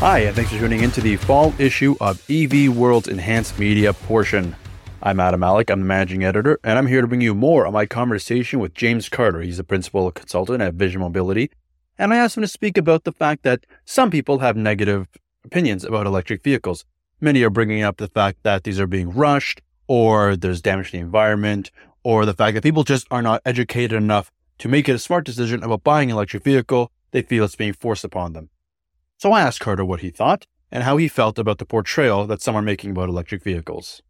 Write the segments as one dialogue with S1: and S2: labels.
S1: Hi, and thanks for tuning in to the fall issue of EV World's Enhanced Media portion. I'm Adam Malik, I'm the managing editor, and I'm here to bring you more of my conversation with James Carter. He's a principal consultant at Vision Mobility, and I asked him to speak about the fact that some people have negative opinions about electric vehicles. Many are bringing up the fact that these are being rushed, or there's damage to the environment, or the fact that people just are not educated enough to make it a smart decision about buying an electric vehicle. They feel it's being forced upon them. So I asked Carter what he thought and how he felt about the portrayal that some are making about electric vehicles.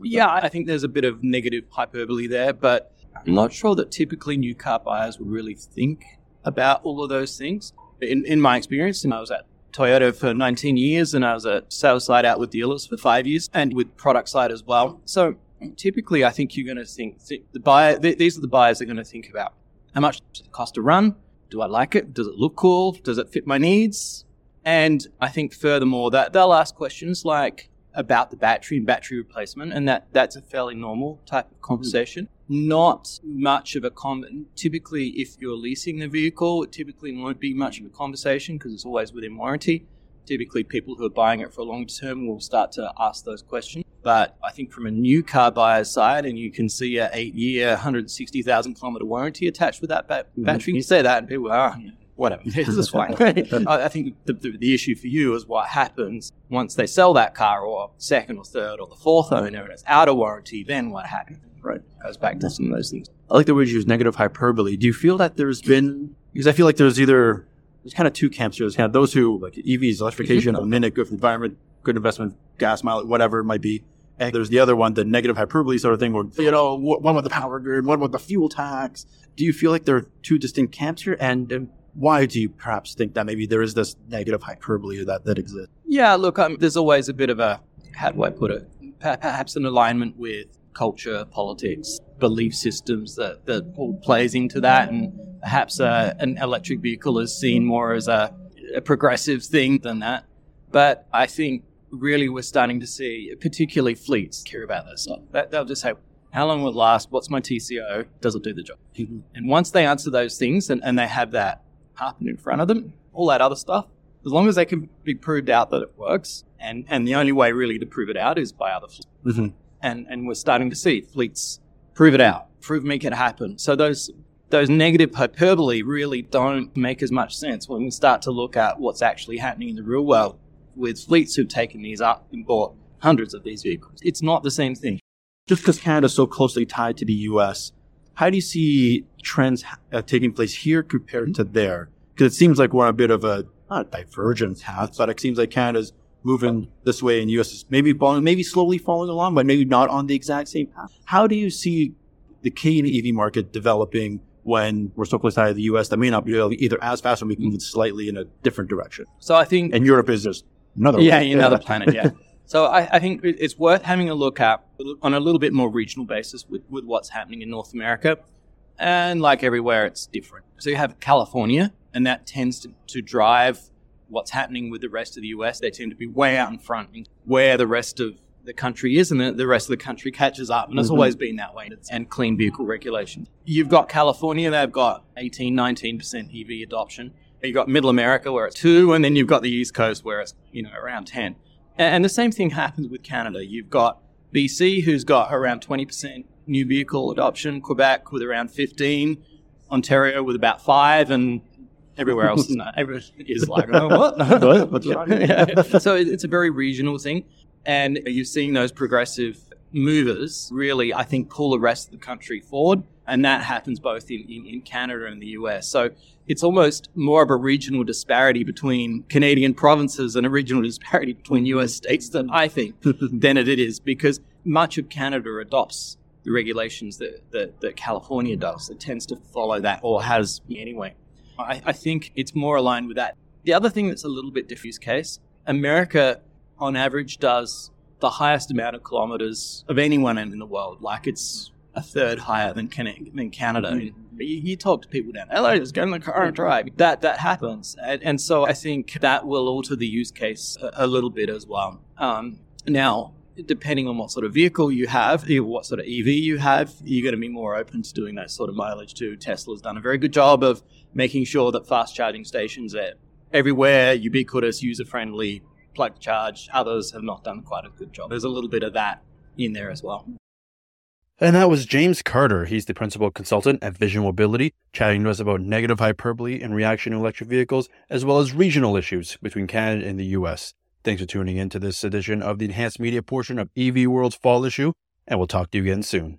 S2: Yeah, I think there's a bit of negative hyperbole there, but I'm not sure that typically new car buyers would really think about all of those things. In, in my experience, and I was at Toyota for 19 years and I was a sales side out with dealers for five years and with product side as well. So typically, I think you're going to think, think the buyer, th- these are the buyers that are going to think about how much does it cost to run? Do I like it? Does it look cool? Does it fit my needs? And I think furthermore that they'll ask questions like about the battery and battery replacement, and that that's a fairly normal type of conversation. Not much of a con. Typically, if you're leasing the vehicle, it typically won't be much of a conversation because it's always within warranty. Typically, people who are buying it for a long term will start to ask those questions. But I think from a new car buyer's side, and you can see a eight year, 160,000 kilometer warranty attached with that ba-
S1: Mhm.
S2: battery, you say that, and people are, oh, whatever, this is fine. I I think the, the, the issue for you is what happens once they sell that car, or second or third or the fourth owner, and it's out of warranty. Then what happens? Right, goes back to some of those things.
S3: I like the word you use, negative hyperbole. Do you feel that there's been because I feel like there's either there's kind of two camps here. There's kind of those who like EVs, electrification, a minute, good for the environment, good investment, gas mileage, whatever it might be. And there's the other one, the negative hyperbole sort of thing, where you know, one with the power grid, one with the fuel tax. Do you feel like there are two distinct camps here, and, and why do you perhaps think that maybe there is this negative hyperbole that that exists?
S2: Yeah, look, um, there's always a bit of a how do I put it? Perhaps an alignment with culture, politics, belief systems that that all plays into that, and perhaps uh, an electric vehicle is seen more as a, a progressive thing than that. But I think really we're starting to see, particularly fleets, care about this. stuff. That, they'll just say, "How long will it last? What's my TCO? Does it do the job?" And once they answer those things and, and they have that happen in front of them, all that other stuff, as long as they can be proved out that it works, and, and the only way really to prove it out is by other fleets.
S3: Mm-hmm.
S2: And, and we're starting to see fleets prove it out, prove make it happen. So those those negative hyperbole really don't make as much sense when we start to look at what's actually happening in the real world with fleets who've taken these up and bought hundreds of these vehicles. It's not the same thing.
S3: Just because Canada's so closely tied to the U.S., how do you see trends uh, taking place here compared to there? Because it seems like we're on a bit of a not a divergent path, but it seems like Canada's moving this way and U.S. is maybe following, maybe slowly following along, but maybe not on the exact same path. How do you see the Canadian EV market developing when we're so close to the U.S. that may not be either as fast or we can move slightly in a different direction?
S2: So I think
S3: And Europe is just another
S2: yeah,
S3: one.
S2: another planet. Yeah. So I, I think it's worth having a look at on a little bit more regional basis with, with what's happening in North America, and like everywhere, it's different. So you have California, and that tends to, to drive what's happening with the rest of the U.S. They tend to be way out in front, where the rest of the country is, and the, the rest of the country catches up. And it's
S3: Mhm.
S2: always been that way. And clean vehicle regulation. You've got California; they've got 18, 19 percent EV adoption. You've got Middle America where it's two, and then you've got the East Coast where it's you know around ten. And and the same thing happens with Canada. You've got BC who's got around twenty percent new vehicle adoption, Quebec with around fifteen, Ontario with about five, and everywhere else is not. Everyone is like, oh, what?
S3: What's?
S2: Yeah. So it's a very regional thing, and you're seeing those progressive movers really, I think, pull the rest of the country forward, and that happens both in, in, in Canada and the US. So it's almost more of a regional disparity between Canadian provinces and a regional disparity between US states than I think than it is because much of Canada adopts the regulations that, that, that California does. It tends to follow that or has anyway. I, I think it's more aligned with that. The other thing that's a little bit diffuse case, America on average does the highest amount of kilometers of anyone in the world. Like it's a third higher than, Can- than Canada. And you, you talk to people down "Hello, just get in the car and drive. That that happens, and, and so I think that will alter the use case a, a little bit as well. Um, now, depending on what sort of vehicle you have, what sort of EV you have, you're going to be more open to doing that sort of mileage too. Tesla's done a very good job of making sure that fast charging stations are everywhere, ubiquitous, user friendly, plug charge. Others have not done quite a good job. There's a little bit of that in there as well.
S1: And that was James Carter. He's the principal consultant at Vision Mobility, chatting to us about negative hyperbole in reaction to electric vehicles, as well as regional issues between Canada and the US. Thanks for tuning in to this edition of the enhanced media portion of EV World's Fall Issue, and we'll talk to you again soon.